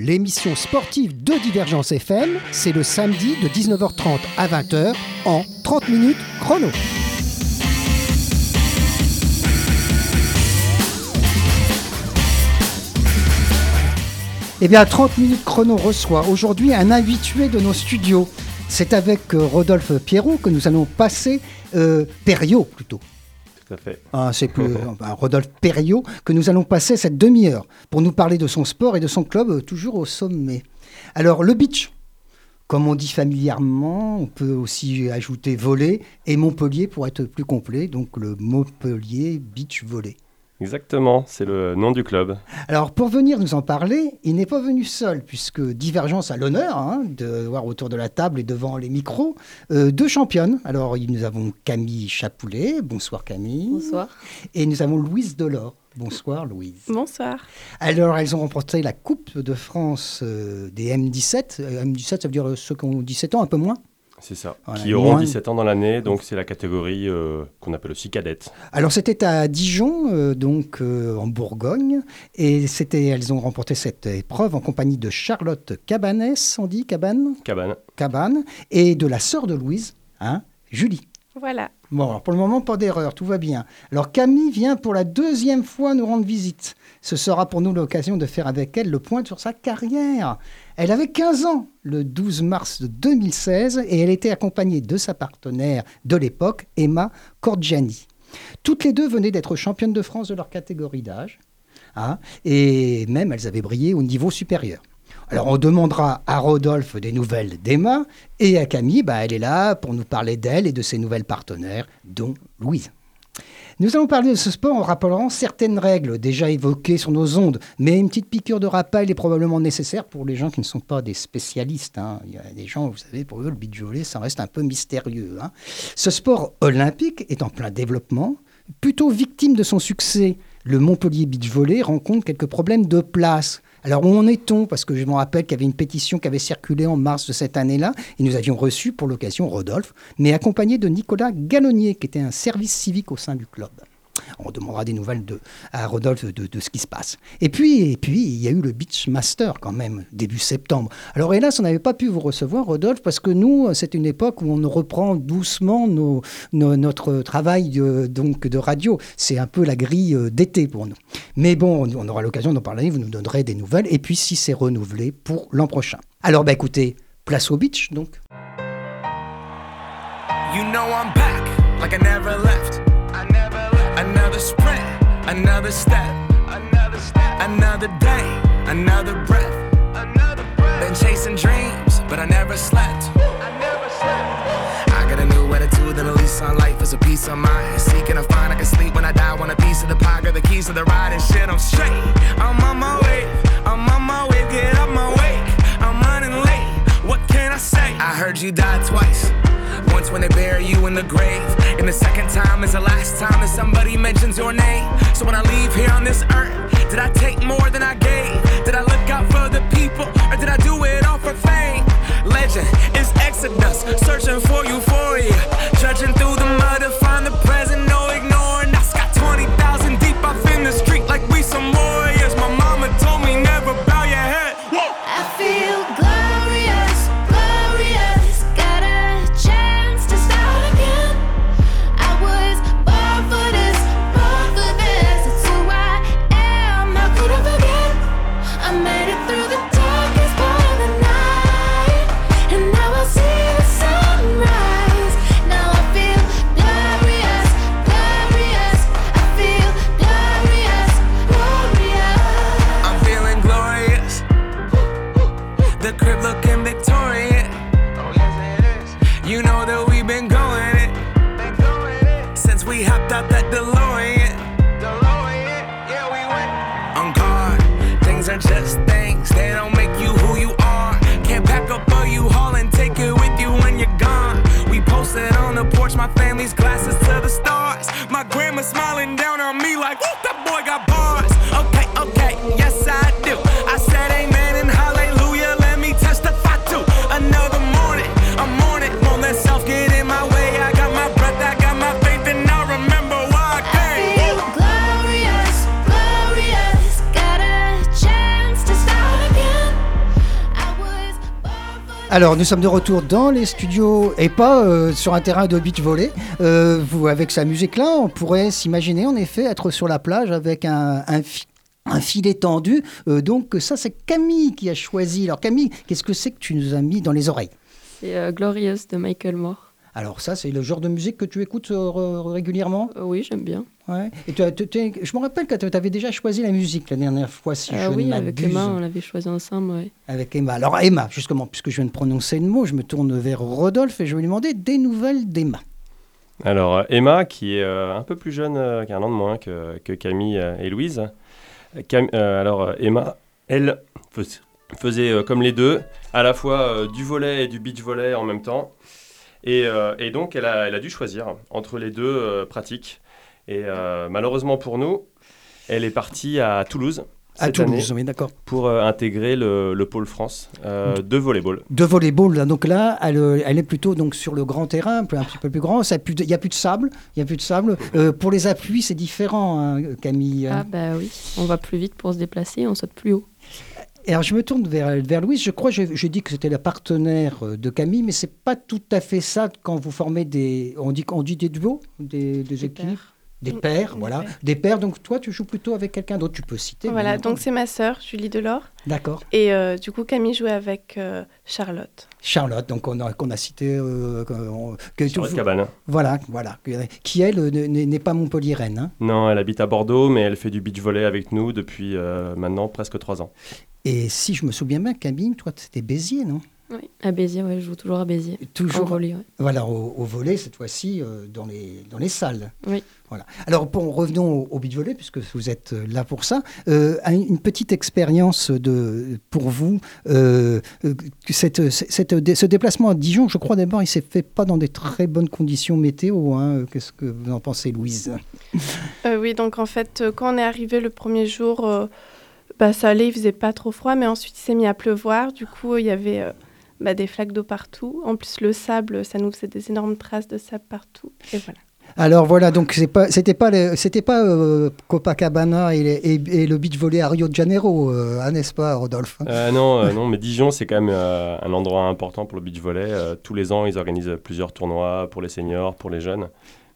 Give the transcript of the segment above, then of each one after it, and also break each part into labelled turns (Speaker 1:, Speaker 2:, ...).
Speaker 1: 30 minutes chrono, l'émission sportive de Divergence FM, c'est le samedi de 19h30 à 20h en 30 minutes chrono. Eh bien, 30 minutes chrono reçoit aujourd'hui un habitué de nos studios. C'est avec euh, Rodolphe Pierrot que nous allons passer, euh, plutôt.
Speaker 2: Tout à fait.
Speaker 1: Ah, c'est plus enfin, Rodolphe Perriot que nous allons passer cette demi-heure pour nous parler de son sport et de son club euh, toujours au sommet. Alors, le beach, comme on dit familièrement, on peut aussi ajouter volley et Montpellier pour être plus complet, donc le Montpellier Beach Volley.
Speaker 2: Exactement, c'est le nom du club.
Speaker 1: Alors, pour venir nous en parler, il n'est pas venu seul, puisque Divergence a l'honneur hein, de voir autour de la table et devant les micros euh, deux championnes. Alors, nous avons Camille Chapoulet. Bonsoir Camille.
Speaker 3: Bonsoir.
Speaker 1: Et nous avons Louise Delors. Bonsoir Louise.
Speaker 3: Bonsoir.
Speaker 1: Alors, elles ont remporté la Coupe de France euh, des M17. Euh, M17, ça veut dire ceux qui ont 17 ans, un peu moins.
Speaker 2: C'est ça.
Speaker 1: Voilà,
Speaker 2: qui auront
Speaker 1: moins-
Speaker 2: 17 ans dans l'année, donc c'est la catégorie euh, qu'on appelle aussi cadette.
Speaker 1: Alors c'était à Dijon, euh, donc euh, en Bourgogne, et c'était, elles ont remporté cette épreuve en compagnie de Charlotte Cabanès, on dit Cabane,
Speaker 2: Cabane.
Speaker 1: Cabane, et de la sœur de Louise, hein, Julie.
Speaker 3: Voilà.
Speaker 1: Bon, alors pour le moment, pas d'erreur, tout va bien. Alors Camille vient pour la deuxième fois nous rendre visite. Ce sera pour nous l'occasion de faire avec elle le point sur sa carrière. Elle avait 15 ans le 12 mars de 2016 et elle était accompagnée de sa partenaire de l'époque, Emma Cordiani. Toutes les deux venaient d'être championnes de France de leur catégorie d'âge. hein, et même elles avaient brillé au niveau supérieur. Alors on demandera à Rodolphe des nouvelles d'Emma et à Camille, bah, elle est là pour nous parler d'elle et de ses nouvelles partenaires, dont Louise. Nous allons parler de ce sport en rappelant certaines règles déjà évoquées sur nos ondes, mais une petite piqûre de rappel est probablement nécessaire pour les gens qui ne sont pas des spécialistes. hein. Il y a des gens, vous savez, pour eux, le beach volley, ça reste un peu mystérieux. hein. Ce sport olympique est en plein développement, plutôt victime de son succès. Le Montpellier Beach Volley rencontre quelques problèmes de place. Alors où en est-on? Parce que je me rappelle qu'il y avait une pétition qui avait circulé en mars de cette année-là, et nous avions reçu pour l'occasion Rodolphe, mais accompagné de Nicolas Gallonnier, qui était un service civique au sein du club. On demandera des nouvelles de, à Rodolphe de, ce qui se passe. Et puis, et puis, il y a eu le Beach Master quand même, début septembre. Alors hélas, on n'avait pas pu vous recevoir, Rodolphe, parce que nous, c'est une époque où on reprend doucement nos- notre travail euh, donc de radio. C'est un peu la grille euh, d'été pour nous. Mais bon, on, on aura l'occasion d'en parler, vous nous donnerez des nouvelles, et puis si c'est renouvelé pour l'an prochain. Alors, bah écoutez, place au beach, donc.
Speaker 4: You know I'm back, like I never left. Sprint, another step, another step, another day, another breath, another breath. Been chasing dreams, but I never slept. I never slept. I got a new attitude and a lease on life is a piece of mind. Seeking to find I can sleep when I die. Want a piece of the pie, got the keys to the ride and shit. I'm straight. I'm on my way. I'm on my way. Get up my way. I'm running late. What can I say? I heard you died twice. Once when they bury you in the grave, and the second time is the last time that somebody mentions your name. So when I leave here on this earth, did I take more than I gave? Did I look out for the people, or did I do it all for fame? Legend is Exodus, searching for euphoria, trudging through My grandma smiling down on me like,
Speaker 1: Alors, nous sommes de retour dans les studios et pas euh, sur un terrain de beach volley. Euh, vous, avec sa musique-là, on pourrait s'imaginer en effet être sur la plage avec un, un, fi- un filet tendu. Euh, donc, ça, c'est Camille qui a choisi. Alors, Camille, qu'est-ce que c'est que tu nous as mis dans les oreilles?
Speaker 3: C'est Glorious de Michael Moore.
Speaker 1: Alors, ça, c'est le genre de musique que tu écoutes euh, re- régulièrement?
Speaker 3: Euh, oui, j'aime bien.
Speaker 1: Ouais. Et tu tu- tu- je me rappelle que tu avais déjà choisi la musique la dernière fois, si
Speaker 3: Euh,
Speaker 1: je
Speaker 3: oui,
Speaker 1: ne
Speaker 3: avec. Emma, on l'avait choisi ensemble. Ouais.
Speaker 1: Avec Emma. Alors Emma, justement, puisque je viens de prononcer le mot, je me tourne vers Rodolphe et je vais lui demander des nouvelles d'Emma.
Speaker 2: Alors, euh, Emma, qui est euh, un peu plus jeune, euh, qui a un an de moins que, que Camille et Louise. Cam- euh, alors, Emma, elle fais- faisait euh, comme les deux, à la fois euh, du volet et du beach volley en même temps. Et, euh, et donc, elle a, elle a dû choisir entre les deux euh, pratiques. Et euh, malheureusement pour nous, elle est partie à Toulouse.
Speaker 1: À
Speaker 2: cette
Speaker 1: Toulouse,
Speaker 2: année
Speaker 1: oui, d'accord.
Speaker 2: pour euh, intégrer le, le pôle France euh, de volleyball.
Speaker 1: De volleyball, là. donc là, elle, elle est plutôt donc sur le grand terrain, un, peu, un petit peu plus grand. Il n'y a plus de sable. Il y a plus de sable. Euh, pour les appuis, c'est différent, hein, Camille.
Speaker 3: Ah bah oui, on va plus vite pour se déplacer, on saute plus haut.
Speaker 1: Alors, je me tourne vers, vers Louise. Je crois, j'ai j'ai dit que c'était la partenaire euh, de Camille, mais c'est pas tout à fait ça quand vous formez des. On dit, on dit des duos, des, des
Speaker 3: Des
Speaker 1: équipes, des paires. voilà, des paires. Donc toi, tu joues plutôt avec quelqu'un d'autre. Tu peux citer.
Speaker 5: Voilà, donc c'est ma sœur, Julie Delors.
Speaker 1: D'accord.
Speaker 5: Et euh, du coup, Camille jouait avec euh, Charlotte.
Speaker 1: Charlotte, donc on a, qu'on a cité, euh, que
Speaker 2: la cabane.
Speaker 1: voilà, voilà, qui elle n'est n'est pas Montpellier-Rennes. hein.
Speaker 2: Non, elle habite à Bordeaux, mais elle fait du beach volley avec nous depuis euh, maintenant presque trois ans.
Speaker 1: Et si je me souviens bien, Camille, toi, c'était Béziers, non?
Speaker 3: Oui, à Béziers, ouais, je joue toujours à Béziers.
Speaker 1: Toujours,
Speaker 3: volley, ouais.
Speaker 1: voilà, au, au volet cette fois-ci euh, dans les dans les salles.
Speaker 3: Oui.
Speaker 1: Voilà. Alors pour, revenons au, au beach volley puisque vous êtes euh, là pour ça. Euh, un- une petite expérience de pour vous. euh, cette, cette- ce déplacement à Dijon, je crois d'abord, il s'est fait pas dans des très bonnes conditions météo. hein. Qu'est-ce que vous en pensez, Louise?
Speaker 5: Euh, oui, donc en fait, quand on est arrivé le premier jour, euh, bah, ça allait, il faisait pas trop froid, mais ensuite il s'est mis à pleuvoir. Du coup, il y avait euh, bah, des flaques d'eau partout. En plus, le sable, ça nous faisait des énormes traces de sable partout. Et voilà.
Speaker 1: Alors voilà, donc c'est pas, c'était pas, c'était pas euh, Copacabana et, les- et- et le beach volley à Rio de Janeiro, euh, hein, n'est-ce pas, Rodolphe?
Speaker 2: Euh, non, euh, non, mais Dijon, c'est quand même euh, un endroit important pour le beach volley. Euh, tous les ans, ils organisent plusieurs tournois pour les seniors, pour les jeunes.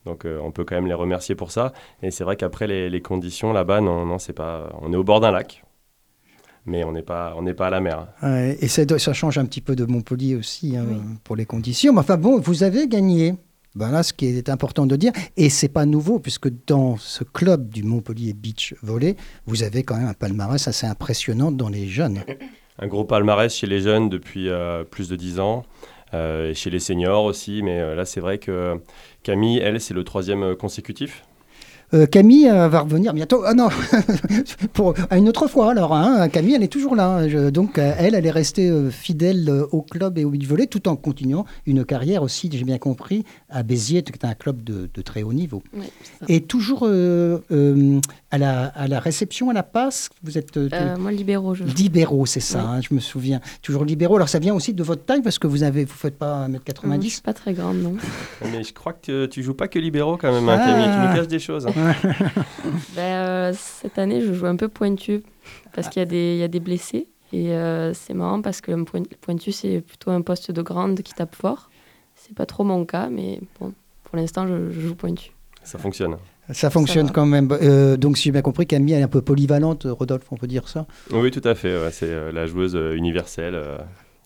Speaker 2: Donc, euh, on peut quand même les remercier pour ça. Et c'est vrai qu'après, les, les conditions là-bas, non, non, c'est pas. On est au bord d'un lac, mais on n'est pas, on n'est pas à la mer.
Speaker 1: Ouais, et ça, ça change un petit peu de Montpellier aussi hein, pour les conditions. Mais enfin bon, vous avez gagné. Ben là, ce qui est important de dire, et c'est pas nouveau, puisque dans ce club du Montpellier Beach Volley, vous avez quand même un palmarès assez impressionnant dans les jeunes.
Speaker 2: Un gros palmarès chez les jeunes depuis euh, plus de 10 ans. euh, et chez les seniors aussi, mais euh, là c'est vrai que Camille, elle, c'est le troisième consécutif?
Speaker 1: Euh, Camille euh, va revenir bientôt. Ah non, pour à une autre fois alors. hein. Camille, elle est toujours là. hein. Je- donc euh, elle, elle est restée euh, fidèle euh, au club et au volley, tout en continuant une carrière aussi, j'ai bien compris, à Béziers, qui est un club de, de très haut niveau. Et toujours euh, euh, à, la, à la réception, à la passe, vous êtes euh,
Speaker 3: Euh, moi, libéraux, je
Speaker 1: libéraux, c'est ça,
Speaker 3: Oui.
Speaker 1: hein, je me souviens. Toujours libéraux. Alors ça vient aussi de votre taille, parce que vous avez, vous faites pas 1m90
Speaker 3: Hum, Je suis pas très grande, non.
Speaker 2: Mais je crois que tu joues pas que libéraux quand même, hein,
Speaker 1: Ah.
Speaker 2: Camille. Tu nous caches des choses. hein.
Speaker 3: Ben, euh, cette année, je joue un peu pointu parce qu'il y, a des- il y a des blessés. Et euh, c'est marrant parce que le point- pointu, c'est plutôt un poste de grande qui tape fort. C'est pas trop mon cas, mais bon, pour l'instant, je, je joue pointu.
Speaker 2: Ça fonctionne.
Speaker 1: Ça fonctionne quand même. Euh, donc si j'ai bien compris, Camille elle est un peu polyvalente, Rodolphe, on peut dire ça?
Speaker 2: Oui, tout à fait. ouais, c'est euh, la joueuse euh, universelle. euh,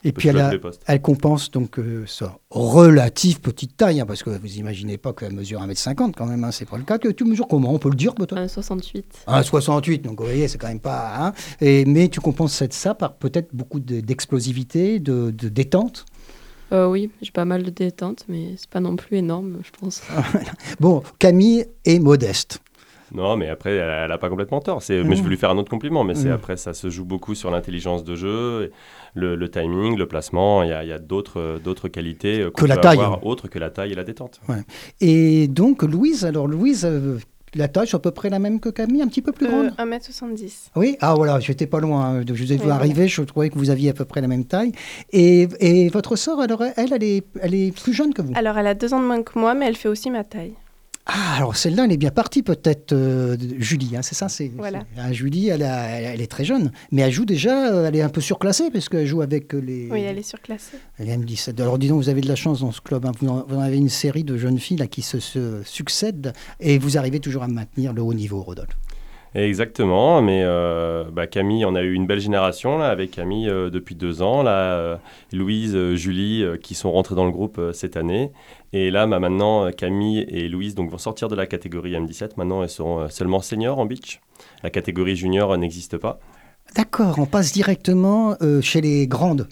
Speaker 1: Et puis elle, a- compense donc euh, sa relative petite taille, hein, parce que vous imaginez pas qu'elle mesure 1m50 quand même, hein, c'est pas le cas. Que tu mesures comment On peut le dire peut-être?
Speaker 3: 1,68.
Speaker 1: 1,68, donc vous voyez, c'est quand même pas. hein. Et, mais tu compenses cette- ça par peut-être beaucoup de- d'explosivité, de, de détente?
Speaker 3: Euh, oui, j'ai pas mal de détente, mais c'est pas non plus énorme, je pense.
Speaker 1: Bon, Camille est modeste.
Speaker 2: Non, mais après, elle n'a pas complètement tort. C'est, Mais je veux lui faire un autre compliment. Mais c'est
Speaker 1: Mm.
Speaker 2: après, ça se joue beaucoup sur l'intelligence de jeu, le, le timing, le placement. Il y a, il y a d'autres, euh, d'autres qualités euh, qu'on
Speaker 1: Que la taille.
Speaker 2: avoir, autres que la taille et la détente.
Speaker 1: Et donc Louise, alors Louise, euh, la taille c'est à peu près la même que Camille, un petit peu plus
Speaker 5: Euh,
Speaker 1: grande?
Speaker 5: 1m70.
Speaker 1: Oui, ah voilà, j'étais pas loin. hein. Je vous ai vu
Speaker 5: Oui, voilà.
Speaker 1: arriver, je trouvais que vous aviez à peu près la même taille. Et, et votre sœur, alors elle, elle est, elle est plus jeune que vous?
Speaker 5: Alors, elle a deux ans de moins que moi, mais elle fait aussi ma taille.
Speaker 1: Ah, alors celle-là, elle est bien partie peut-être, euh, Julie, hein, c'est ça c'est,
Speaker 5: Voilà.
Speaker 1: ah, Julie, elle, a- elle- elle est très jeune, mais elle joue déjà, euh, elle est un peu surclassée, parce qu'elle joue avec euh, les...
Speaker 5: Oui, elle est surclassée.
Speaker 1: Elle est M17. Alors dis donc, vous avez de la chance dans ce club, hein. vous, en, vous en avez une série de jeunes filles là, qui se, se succèdent, et vous arrivez toujours à maintenir le haut niveau, Rodolphe.
Speaker 2: Exactement, mais euh, bah, Camille, on a eu une belle génération là, avec Camille euh, depuis deux ans, là, euh, Louise, Julie, qui sont rentrées dans le groupe cette année. Et là, bah, maintenant, Camille et Louise donc, vont sortir de la catégorie M17. Maintenant, elles seront seulement seniors en beach. La catégorie junior n'existe pas.
Speaker 1: D'accord, on passe directement chez les grandes.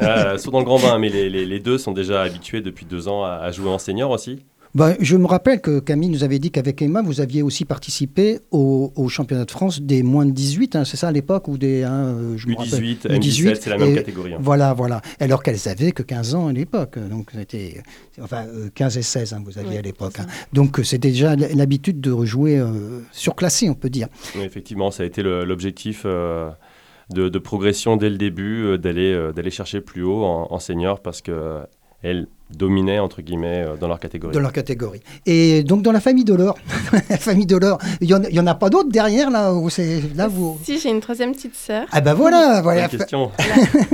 Speaker 2: Elles sont dans le grand bain, mais les, les- les deux sont déjà habitués depuis deux ans à, à jouer en senior aussi.
Speaker 1: Bah, je me rappelle que Camille nous avait dit qu'avec Emma, vous aviez aussi participé au, au championnat de France des moins de 18, hein, c'est ça à l'époque ou des, hein, euh, je me rappelle.
Speaker 2: U18,
Speaker 1: U18,
Speaker 2: M17, c'est la même
Speaker 1: et-
Speaker 2: catégorie. hein.
Speaker 1: Voilà, voilà. Alors qu'elles avaient que 15 ans à l'époque. Donc, c'était. Enfin, euh, 15 et 16, hein, vous aviez
Speaker 3: Oui,
Speaker 1: à l'époque.
Speaker 3: c'est
Speaker 1: hein. Donc, euh, c'était déjà l'habitude de rejouer euh, surclassé, on peut dire.
Speaker 2: Oui, effectivement, ça a été l'objectif euh, de, de progression dès le début, euh, d'aller euh, d'aller chercher plus haut en, en senior parce que euh, elles dominaient entre guillemets euh, dans leur catégorie.
Speaker 1: Dans leur catégorie. Et donc, dans la famille Delors, la famille Delors, il n'y en, il y en a pas d'autres derrière, là où c'est. Là, vous?
Speaker 5: Si, j'ai une troisième petite sœur
Speaker 1: Ah, ben voilà, voilà.
Speaker 2: Question.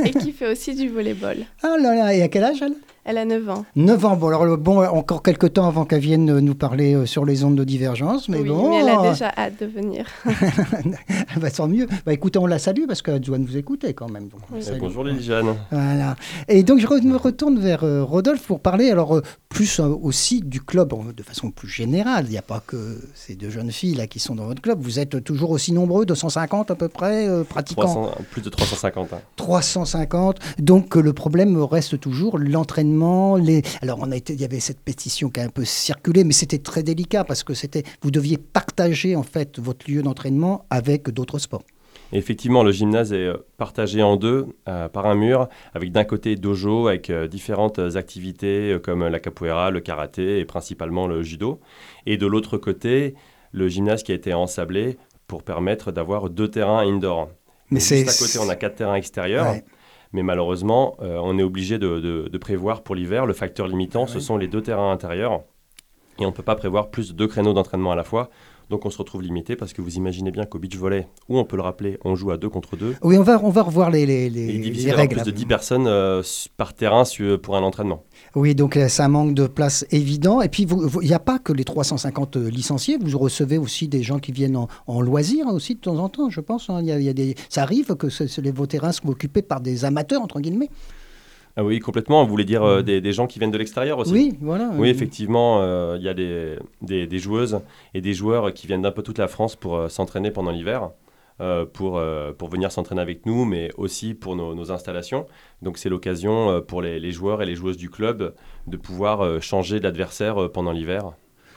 Speaker 5: et qui fait aussi du volleyball.
Speaker 1: Ah là là, et à quel âge elle?
Speaker 5: Elle a 9 ans.
Speaker 1: 9 ans. Bon, alors, le- bon, encore quelques temps avant qu'elle vienne nous parler euh, sur les ondes de divergence, mais
Speaker 5: oui,
Speaker 1: bon.
Speaker 5: mais elle a déjà hâte de venir.
Speaker 1: bah, tant mieux. Bah, écoutez, on la salue parce qu'elle doit nous écouter quand même. donc
Speaker 5: Oui.
Speaker 2: Euh, bonjour jeunes.
Speaker 1: Voilà. Et donc, je re- me retourne vers euh, Rodolphe pour parler alors euh, plus euh, aussi du club de façon plus générale. Il n'y a pas que ces deux jeunes filles là qui sont dans votre club. Vous êtes toujours aussi nombreux, 250 à peu près, euh, pratiquants
Speaker 2: 300 plus de 350. hein.
Speaker 1: 350. Donc euh, le problème reste toujours l'entraînement. Les... Alors on a été, il y avait cette pétition qui a un peu circulé, mais c'était très délicat parce que c'était, vous deviez partager en fait votre lieu d'entraînement avec d'autres sports.
Speaker 2: Effectivement, le gymnase est euh, partagé en deux euh, par un mur, avec d'un côté dojo, avec euh, différentes activités euh, comme la capoeira, le karaté et principalement le judo. Et de l'autre côté, le gymnase qui a été ensablé pour permettre d'avoir deux terrains indoor.
Speaker 1: Mais
Speaker 2: Donc, Juste à côté, on a quatre terrains extérieurs.
Speaker 1: Ouais.
Speaker 2: Mais malheureusement, euh, on est obligé de, de- de prévoir pour l'hiver. Le facteur limitant, ce
Speaker 1: oui.
Speaker 2: sont les deux terrains intérieurs. Et on ne peut pas prévoir plus de deux créneaux d'entraînement à la fois. Donc on se retrouve limité parce que vous imaginez bien qu'au beach volley, où on peut le rappeler, on joue à deux contre deux.
Speaker 1: Oui, on va, on va revoir les, les, les,
Speaker 2: il
Speaker 1: les règles.
Speaker 2: plus de 10 personnes euh, par terrain pour un entraînement.
Speaker 1: Oui, donc euh, c'est un manque de place évident. Et puis, il n'y a pas que les 350 licenciés. Vous recevez aussi des gens qui viennent en, en loisir aussi de temps en temps, je pense. hein. Y a- il y a des... Ça arrive que ce- les, vos terrains soient occupés par des amateurs, entre guillemets.
Speaker 2: Ah oui, complètement. Vous voulez dire euh, des, des gens qui viennent de l'extérieur aussi
Speaker 1: Oui, voilà.
Speaker 2: Oui, effectivement, euh, il y a des, des- des joueuses et des joueurs qui viennent d'un peu toute la France pour euh, s'entraîner pendant l'hiver, pour, pour venir s'entraîner avec nous, mais aussi pour nos, nos installations. Donc c'est l'occasion pour les, les joueurs et les joueuses du club de pouvoir changer d'adversaire pendant l'hiver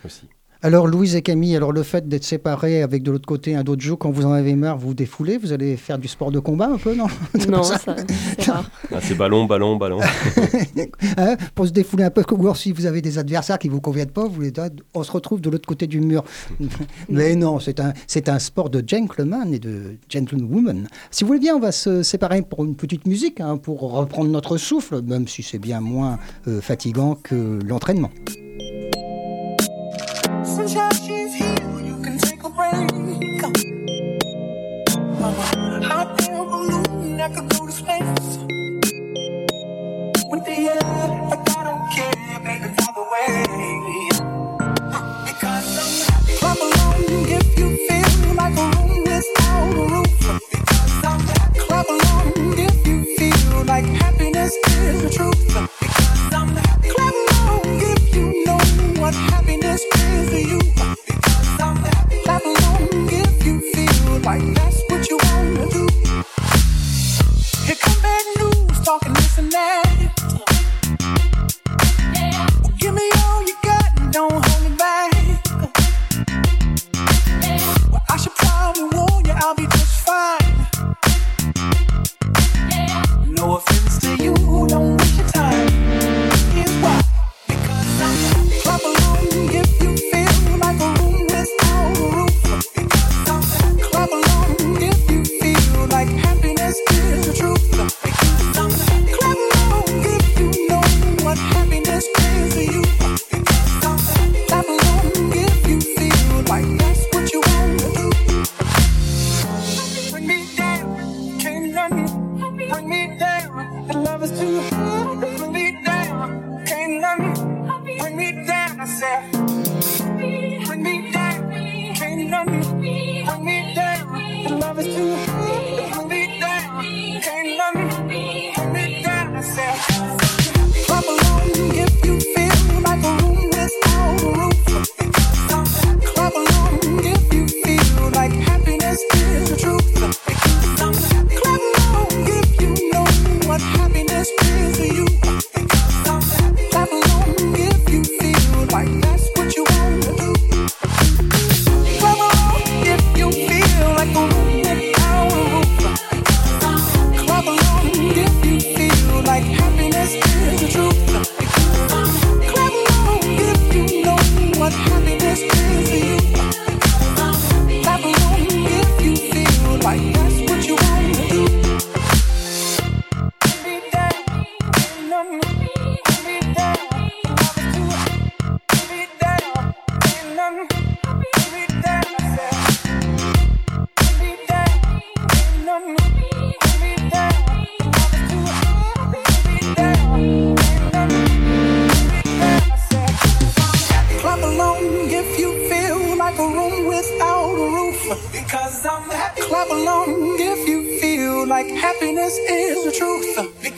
Speaker 2: aussi.
Speaker 1: Alors, Louise et Camille, alors le fait d'être séparés avec de l'autre côté un jeu, quand vous en avez marre, vous vous défoulez, vous allez faire du sport de combat un peu, non?
Speaker 3: Non,
Speaker 1: ça.
Speaker 3: ça, c'est rare.
Speaker 2: Ah, c'est ballon, ballon, ballon.
Speaker 1: Hein, Pour se défouler un peu, ou alors si vous avez des adversaires qui vous conviennent pas, vous les on se retrouve de l'autre côté du mur. Mais non, c'est un, c'est un sport de gentleman et de gentlewoman. Si vous voulez bien, on va se séparer pour une petite musique, hein, pour reprendre notre souffle, même si c'est bien moins euh, fatigant que l'entraînement.
Speaker 6: Hot air balloon, I could go to space.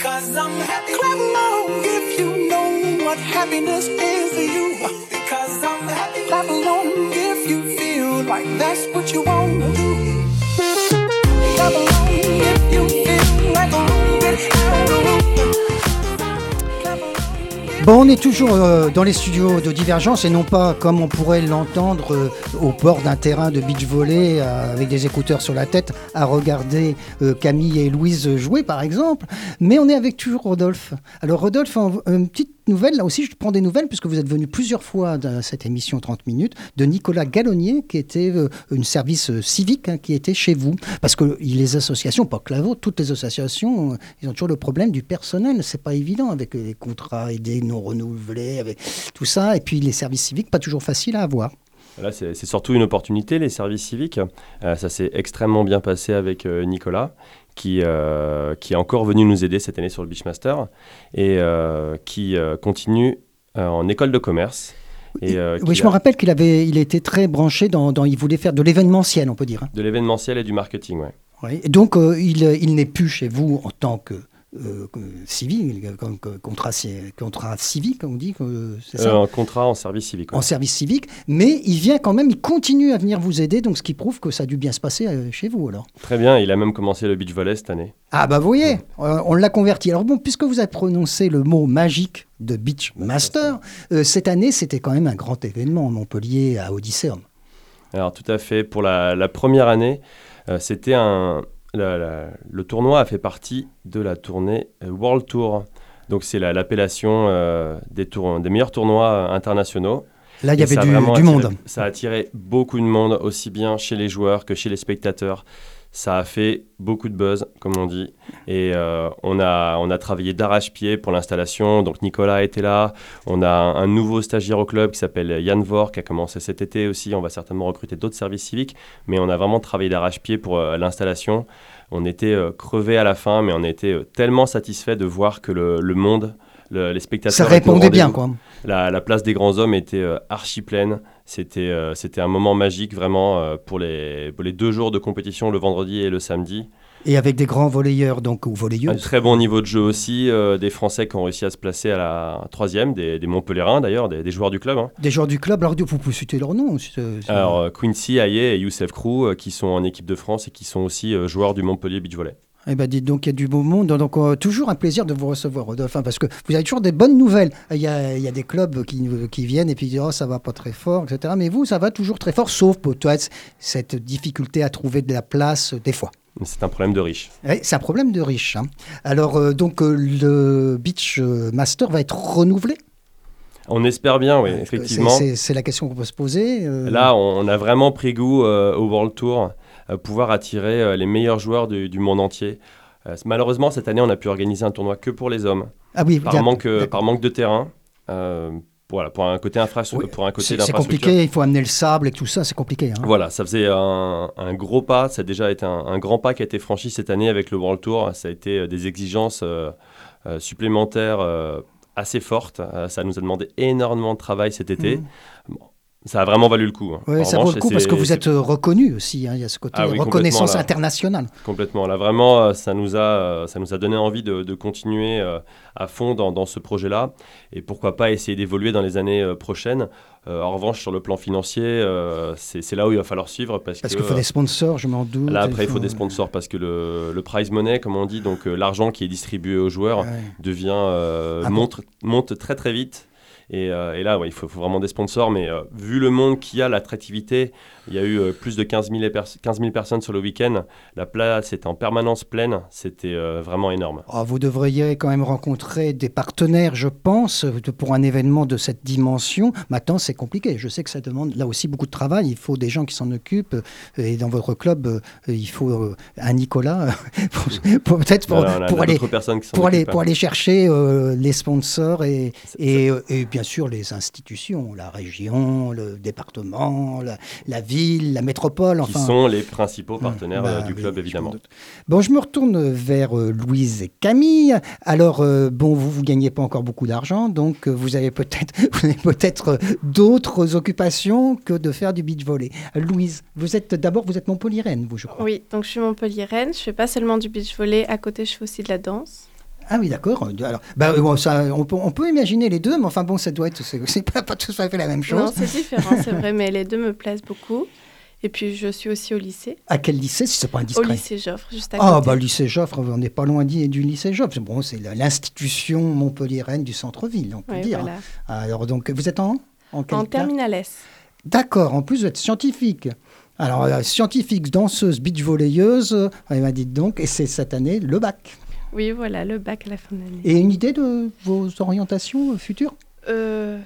Speaker 6: Because I'm happy. Clap along if you know what happiness is to you. Because I'm happy. Clap along if you feel like that's what you want to do. Clap along if you feel like a room
Speaker 1: Bon, on est toujours euh, dans les studios de Divergence et non pas comme on pourrait l'entendre euh, au bord d'un terrain de beach volley euh, avec des écouteurs sur la tête à regarder Camille et Louise jouer par exemple. Mais on est avec toujours Rodolphe. Alors Rodolphe, une petite nouvelle, là aussi je prends des nouvelles puisque vous êtes venu plusieurs fois dans cette émission 30 minutes de Nicolas Gallonnier qui était euh, une service euh, civique hein, qui était chez vous. Parce que les associations, pas que la vôtre, toutes les associations, euh, ils ont toujours le problème du personnel. C'est pas évident avec les contrats aidés non renouvelés, avec tout ça. Et puis les services civiques, pas toujours facile à avoir.
Speaker 2: Là, c'est c'est surtout une opportunité, les services civiques. Euh, ça s'est extrêmement bien passé avec euh, Nicolas, qui, euh, qui est encore venu nous aider cette année sur le Beachmaster et euh, qui euh, continue en école de commerce. Et, euh,
Speaker 1: oui, je me rappelle qu'il avait, il était très branché dans, dans- il voulait faire de l'événementiel, on peut dire. hein.
Speaker 2: de l'événementiel et du marketing. Ouais.
Speaker 1: Oui. Et donc, euh, il, il n'est plus chez vous en tant que euh, civil, comme- contrat, ci- contrat civique, on dit, ça
Speaker 2: Euh, un contrat en service civique. ouais.
Speaker 1: en service civique, mais il vient quand même, il continue à venir vous aider, donc ce qui prouve que ça a dû bien se passer euh, chez vous alors.
Speaker 2: Très bien, il a même commencé le beach volley cette année.
Speaker 1: Ah bah vous voyez, euh, on l'a converti. Alors bon, puisque vous avez prononcé le mot magique de Beach Master, cette année c'était quand même un grand événement Montpellier à Odysseum.
Speaker 2: Alors tout à fait, pour la, la première année, c'était un... la- la- le tournoi a fait partie de la tournée euh, World Tour. Donc c'est la- l'appellation euh, des, meilleurs tournois euh, internationaux.
Speaker 1: Là il y avait du, du
Speaker 2: attiré-
Speaker 1: monde.
Speaker 2: Ça a attiré beaucoup de monde, aussi bien chez les joueurs que chez les spectateurs. Ça a fait beaucoup de buzz, comme on dit. Et euh, on, a, on a travaillé d'arrache-pied pour l'installation. Donc Nicolas était là. On a un, un nouveau stagiaire au club qui s'appelle Yann Vore, qui a commencé cet été aussi. On va certainement recruter d'autres services civiques. Mais on a vraiment travaillé d'arrache-pied pour euh, l'installation. On était euh, crevés à la fin, mais on était euh, tellement satisfaits de voir que le, le monde, le- les spectateurs...
Speaker 1: Ça répondait bien quoi.
Speaker 2: La, la place des grands hommes était archi pleine. C'était euh, c'était un moment magique vraiment euh, pour, les, pour les deux jours de compétition, le vendredi et le samedi.
Speaker 1: Et avec des grands volleyeurs donc ou
Speaker 2: Un
Speaker 1: volleyeuses.
Speaker 2: très bon niveau de jeu aussi, euh, des Français qui ont réussi à se placer à la troisième, des, des Montpellierins d'ailleurs, des, des joueurs du club. hein.
Speaker 1: Des joueurs du club, alors vous pouvez citer leur nom.
Speaker 2: Alors Quincy, Aye et Youssef Krou euh, qui sont en équipe de France et qui sont aussi euh, joueurs du Montpellier Beach Volley.
Speaker 1: Eh ben, dites donc, il y a du beau monde. Donc, euh, toujours un plaisir de vous recevoir, Rodolphe, hein, parce que vous avez toujours des bonnes nouvelles. Il y a, il y a des clubs qui, qui viennent et puis disent, oh, ça va pas très fort, etc. Mais vous, ça va toujours très fort, sauf peut-être cette difficulté à trouver de la place, euh, des fois.
Speaker 2: C'est un problème de riche.
Speaker 1: Ouais, c'est un problème de riche. hein. Alors, euh, donc, euh, le Beach Master va être renouvelé?
Speaker 2: On espère bien, oui, effectivement.
Speaker 1: C'est la question qu'on peut se poser.
Speaker 2: Là, on, on a vraiment pris goût au World Tour, pouvoir attirer euh, les meilleurs joueurs du, du monde entier. Euh, malheureusement, cette année, on a pu organiser un tournoi que pour les hommes,
Speaker 1: ah oui,
Speaker 2: par
Speaker 1: a-
Speaker 2: manque, euh, par manque de terrain. Euh, voilà, pour un côté infrastructure,
Speaker 1: Oui, C'est compliqué, il faut amener le sable et tout ça, c'est compliqué. hein.
Speaker 2: Voilà, ça faisait un, un gros pas. Ça a déjà été un, un grand pas qui a été franchi cette année avec le World Tour. Ça a été euh, des exigences euh, euh, supplémentaires euh, assez fortes. Euh, ça nous a demandé énormément de travail cet été.
Speaker 1: Mhm.
Speaker 2: Ça a vraiment valu le coup. hein. En
Speaker 1: ça vaut le coup parce que vous êtes euh, reconnu aussi. hein, Il y a ce côté
Speaker 2: Ah oui,
Speaker 1: reconnaissance
Speaker 2: complètement,
Speaker 1: internationale.
Speaker 2: Complètement. Là, vraiment, euh, ça nous a, euh, ça nous a donné envie de, de continuer à fond dans, dans ce projet-là. Et pourquoi pas essayer d'évoluer dans les années prochaines. Euh, en revanche, sur le plan financier, euh, c'est là où il va falloir suivre. Parce,
Speaker 1: Parce qu'il faut des sponsors, je m'en doute.
Speaker 2: Là, après, il faut
Speaker 1: faut-
Speaker 2: des sponsors parce que le, le prize money, comme on dit, donc l'argent qui est distribué aux joueurs,
Speaker 1: Ouais.
Speaker 2: devient
Speaker 1: Ah bon
Speaker 2: monte très très vite. Et, euh, et là, il faut, faut vraiment des sponsors. Mais euh, vu le monde qui a, l'attractivité, il y a eu euh, plus de 15 000, pers- 15 000 personnes sur le week-end. La place était en permanence pleine. C'était euh, vraiment énorme.
Speaker 1: Oh, vous devriez quand même rencontrer des partenaires, je pense, pour un événement de cette dimension. Maintenant, c'est compliqué. Je sais que ça demande là aussi beaucoup de travail. Il faut des gens qui s'en occupent. Et dans votre club, euh, il faut un Nicolas, pour- peut-être pour, aller, aller,
Speaker 2: hein.
Speaker 1: aller chercher euh, les sponsors et,
Speaker 2: C'est-
Speaker 1: et, et bien sûr les institutions, la région, le département, la, la ville, la métropole.
Speaker 2: qui
Speaker 1: Enfin,
Speaker 2: sont les principaux partenaires
Speaker 1: Bah
Speaker 2: euh, du
Speaker 1: oui,
Speaker 2: club, évidemment.
Speaker 1: Bon, je me retourne vers euh, Louise et Camille. Alors, euh, bon, vous, vous gagnez pas encore beaucoup d'argent, donc euh, vous avez peut-être peut-être euh, d'autres occupations que de faire du beach volley. Euh, Louise, vous êtes d'abord, vous êtes Montpelliéraine, vous, je crois.
Speaker 5: Oui, donc je suis Montpelliéraine. Je fais pas seulement du beach volley. À côté, je fais aussi de la danse.
Speaker 1: Ah oui, d'accord. Alors, bah, euh, bon, ça, on, peut, on peut imaginer les deux, mais enfin bon, ça doit être, c'est pas, pas tout à fait la même
Speaker 5: Non,
Speaker 1: chose.
Speaker 5: c'est différent, c'est vrai, mais les deux me plaisent beaucoup. Et puis, je suis aussi au lycée.
Speaker 1: À quel lycée, si c'est pas
Speaker 5: Au
Speaker 1: indiscret
Speaker 5: lycée Joffre, juste à
Speaker 1: Ah,
Speaker 5: côté.
Speaker 1: bah, lycée Joffre, on n'est pas loin du lycée Joffre. Bon, c'est l'institution montpelliéraine du centre-ville, on peut
Speaker 5: Ouais,
Speaker 1: dire.
Speaker 5: voilà.
Speaker 1: Alors, donc, vous êtes en En,
Speaker 5: terminale S.
Speaker 1: D'accord, en plus, vous êtes scientifique. Alors, euh, scientifique, danseuse, beach volleyeuse, euh, elle m'a dit donc, et c'est cette année le bac.
Speaker 5: Oui, voilà, le bac à la fin de l'année.
Speaker 1: Et une idée de vos orientations futures?
Speaker 5: Euh,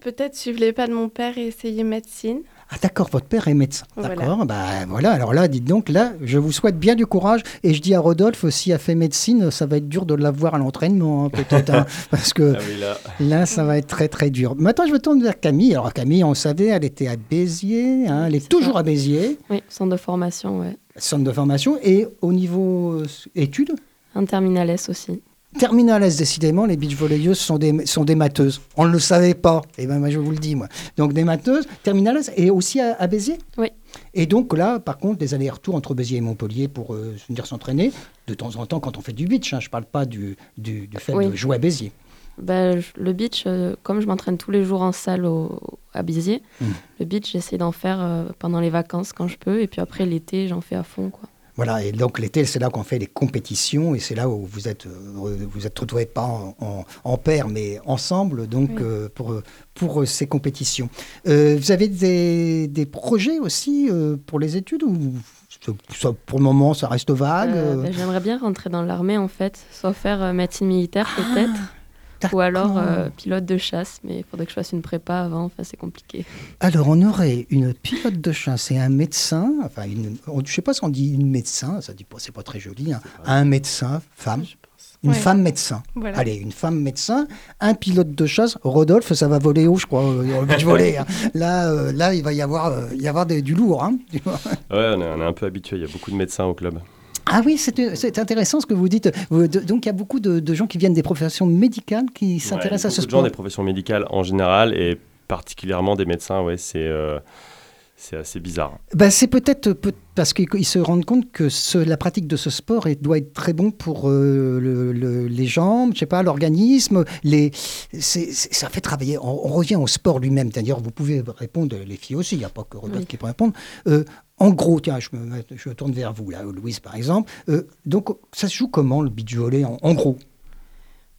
Speaker 5: Peut-être suivre les pas de mon père et essayer médecine.
Speaker 1: Ah d'accord, votre père est médecin.
Speaker 5: Voilà.
Speaker 1: D'accord, bah voilà, alors là, dites donc, là, je vous souhaite bien du courage. Et je dis à Rodolphe, s'il a fait médecine, ça va être dur de l'avoir à l'entraînement, hein, peut-être, hein, parce que
Speaker 2: Ah oui, là,
Speaker 1: là, ça va être très très dur. Maintenant, je me tourne vers Camille. Alors Camille, on savait, elle était à Béziers, hein, elle est toujours
Speaker 3: ça.
Speaker 1: à Béziers,
Speaker 3: Oui, centre de formation, ouais.
Speaker 1: centre de formation. Et au niveau euh, études?
Speaker 3: Un terminal S aussi.
Speaker 1: Terminal S, décidément, les beach volleyeuses sont des, sont des matheuses. On ne le savait pas. Et ben, moi, je vous le dis, moi. Donc, des matheuses. Terminal S, et aussi à, à Béziers
Speaker 3: Oui.
Speaker 1: Et donc, là, par contre, des allers-retours entre Béziers et Montpellier pour euh, venir s'entraîner, de temps en temps, quand on fait du beach. hein. Je ne parle pas du, du, du fait
Speaker 3: Oui.
Speaker 1: de jouer à Béziers.
Speaker 3: Ben, je- le beach, euh, comme je m'entraîne tous les jours en salle au, à Béziers,
Speaker 1: Mm.
Speaker 3: le beach, j'essaie d'en faire euh, pendant les vacances quand je peux. Et puis après, l'été, j'en fais à fond. Quoi.
Speaker 1: Voilà, et donc l'été, c'est là qu'on fait les compétitions, et c'est là où vous êtes, euh, vous êtes retrouvés pas en, en, en paire, mais ensemble, donc
Speaker 3: Oui.
Speaker 1: euh, pour, pour euh, ces compétitions. Euh, vous avez des, des projets aussi euh, pour les études ou ça- pour le moment, ça reste vague
Speaker 3: ben, J'aimerais bien rentrer dans l'armée en fait, soit faire médecine militaire peut-être, ou alors euh, pilote de chasse, mais il faudrait que je fasse une prépa avant, enfin c'est compliqué.
Speaker 1: Alors, on aurait une pilote de chasse et un médecin, enfin, une, on- je ne sais pas si on dit une médecin, ça dit pas, c'est pas très joli, hein, un médecin, femme, une
Speaker 5: Ouais.
Speaker 1: femme médecin.
Speaker 5: Voilà.
Speaker 1: Allez, une femme médecin, un pilote de chasse. Rodolphe, ça va voler haut, je crois, euh, au beach volley, hein. Là, euh, là, il va y avoir, euh, y avoir des- du lourd. hein.
Speaker 2: ouais, on est, on est un peu habitué. Il y a beaucoup de médecins au club.
Speaker 1: Ah oui, c'est intéressant ce que vous dites. Donc, il y a beaucoup de, de gens qui viennent des professions médicales qui s'intéressent
Speaker 2: Ouais,
Speaker 1: à ce
Speaker 2: beaucoup de gens
Speaker 1: sport.
Speaker 2: des professions médicales en général et particulièrement des médecins. Ouais, c'est euh, c'est assez bizarre.
Speaker 1: Ben, c'est peut-être peut- parce qu'ils ils se rendent compte que ce- la pratique de ce sport est- doit être très bon pour euh, le- le- les jambes, je sais pas, l'organisme. Les, ça fait travailler. On, on revient au sport lui-même. D'ailleurs, vous pouvez répondre, les filles aussi. Il n'y a pas que Rodolphe
Speaker 3: Oui.
Speaker 1: qui peut répondre. Euh, en gros, tiens, je me, mets- je me tourne vers vous là, Louise par exemple. Euh, donc, ça se joue comment le beach volley en, en gros?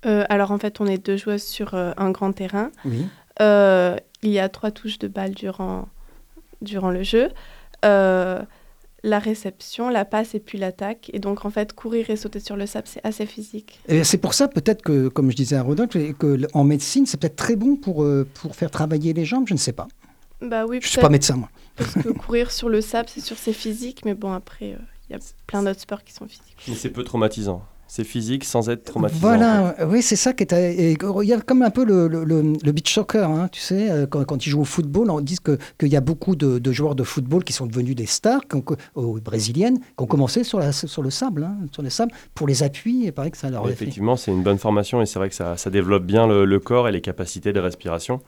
Speaker 5: Euh, alors en fait, on est deux joueuses sur euh, un grand terrain.
Speaker 1: Oui.
Speaker 5: Euh, il y a trois touches de balle durant, durant le jeu. Euh, la réception, la passe et puis l'attaque. Et donc en fait, courir et sauter sur le sable, c'est assez physique.
Speaker 1: Et c'est pour ça peut-être que, comme je disais à Rodolphe, que en médecine, c'est peut-être très bon pour, euh, pour faire travailler les jambes. Je ne sais pas.
Speaker 5: Bah oui,
Speaker 1: Je suis pas médecin moi.
Speaker 5: parce que courir sur le sable, c'est sûr, c'est physique. Mais bon, après, euh, il y a plein d'autres sports qui sont physiques.
Speaker 2: Mais c'est peu traumatisant. C'est physique sans être traumatisant. en fait.
Speaker 1: Voilà, oui, c'est ça qui est. Il y a comme un peu le, le, le- beach soccer, hein, tu sais, euh, quand, quand ils jouent au football, on dit que- qu'il y a beaucoup de, de joueurs de football qui sont devenus des stars, qui ont co- aux brésiliennes, qui ont commencé sur, la, sur le sable, hein, sur le sable, pour les appuis, et paraît que ça leur
Speaker 2: effectivement, c'est une bonne formation et c'est vrai que ça, ça développe bien le, le corps et les capacités de respiration.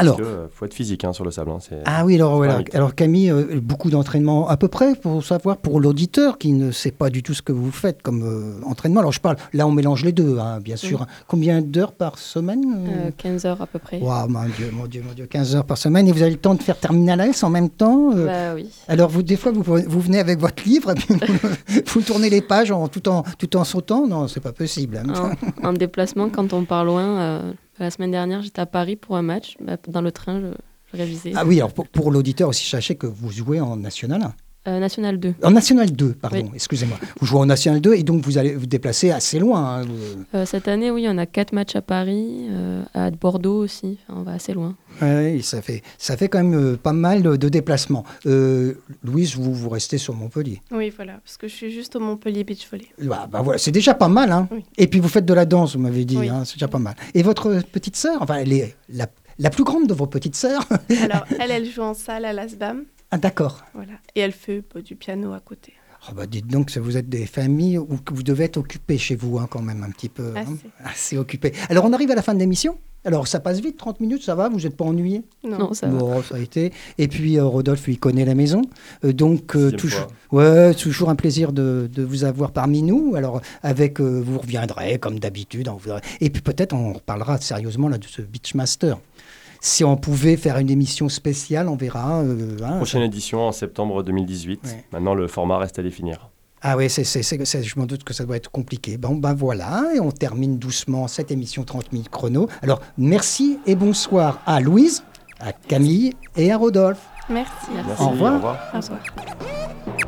Speaker 1: Alors,
Speaker 2: que, euh, faut être physique hein, sur le sable. hein, c'est-
Speaker 1: Ah oui, alors, voilà. Camille, euh, beaucoup d'entraînement à peu près pour savoir, pour l'auditeur qui ne sait pas du tout ce que vous faites comme euh, entraînement. Alors je parle, là on mélange les deux, hein, bien sûr. Combien d'heures par semaine
Speaker 3: Euh, 15 heures à peu près.
Speaker 1: Waouh, mon Dieu, mon Dieu, mon Dieu, 15 heures par semaine. Et vous avez le temps de faire Terminal S en même temps euh,
Speaker 3: Bah oui.
Speaker 1: Alors vous, des fois, vous, vous venez avec votre livre et puis vous, vous tournez les pages en, tout, en, tout en sautant Non, c'est pas possible. hein.
Speaker 3: En, en déplacement, quand on part loin, euh, la semaine dernière, j'étais à Paris pour un match. Bah, dans le train, je, révisais.
Speaker 1: Ah oui, alors pour, l'auditeur aussi, sachez que vous jouez en National 1.
Speaker 3: Euh, National 2.
Speaker 1: En National 2, pardon,
Speaker 3: Oui.
Speaker 1: excusez-moi. Vous jouez en National 2 et donc vous allez vous déplacer assez loin. hein, vous-
Speaker 3: Euh, cette année, oui, on a quatre matchs à Paris, euh, à Bordeaux aussi. Enfin, on va assez loin.
Speaker 1: Oui, ça fait, ça fait quand même euh, pas mal de, déplacements. Euh, Louise, vous, vous restez sur Montpellier.
Speaker 5: Oui, voilà, parce que je suis juste au Montpellier Beach Volley.
Speaker 1: Bah, bah voilà, c'est déjà pas mal. Hein.
Speaker 5: Oui.
Speaker 1: Et puis vous faites de la danse, vous m'avez dit,
Speaker 5: Oui.
Speaker 1: hein, c'est déjà pas mal. Et votre petite sœur, enfin, elle est la, la plus grande de vos petites sœurs
Speaker 5: Alors, elle, elle joue en salle à l'ASBAM,
Speaker 1: Ah d'accord.
Speaker 5: voilà. Et elle fait bah, du piano à côté.
Speaker 1: Ah bah dites donc, ça vous êtes des familles où que vous devez être occupés chez vous, hein, quand même, un petit peu. hein.
Speaker 5: Assez.
Speaker 1: Assez occupés. Alors on arrive à la fin de l'émission. Alors ça passe vite, 30 minutes, ça va Vous n'êtes pas ennuyé
Speaker 5: Non.
Speaker 3: Non, ça va.
Speaker 1: Bon, ça a été. Et puis euh, Rodolphe, il connaît la maison. Euh, donc, euh, toujours, ouais, toujours un plaisir de, de vous avoir parmi nous. Alors, avec, euh, vous reviendrez comme d'habitude. Et puis peut-être on reparlera sérieusement là, de ce Beachmaster. Si on pouvait faire une émission spéciale, on verra. euh, hein.
Speaker 2: Prochaine édition en septembre 2018.
Speaker 1: Ouais.
Speaker 2: Maintenant, le format reste à définir.
Speaker 1: Ah oui, c'est, c'est, c'est- c'est- je m'en doute que ça doit être compliqué. Bon, ben voilà, et on termine doucement cette émission 30 minutes chrono. Alors, merci et bonsoir à Louise, à Camille et à Rodolphe.
Speaker 5: Merci.
Speaker 2: Merci,
Speaker 1: Au revoir.
Speaker 2: Au revoir.
Speaker 5: Au revoir.
Speaker 1: «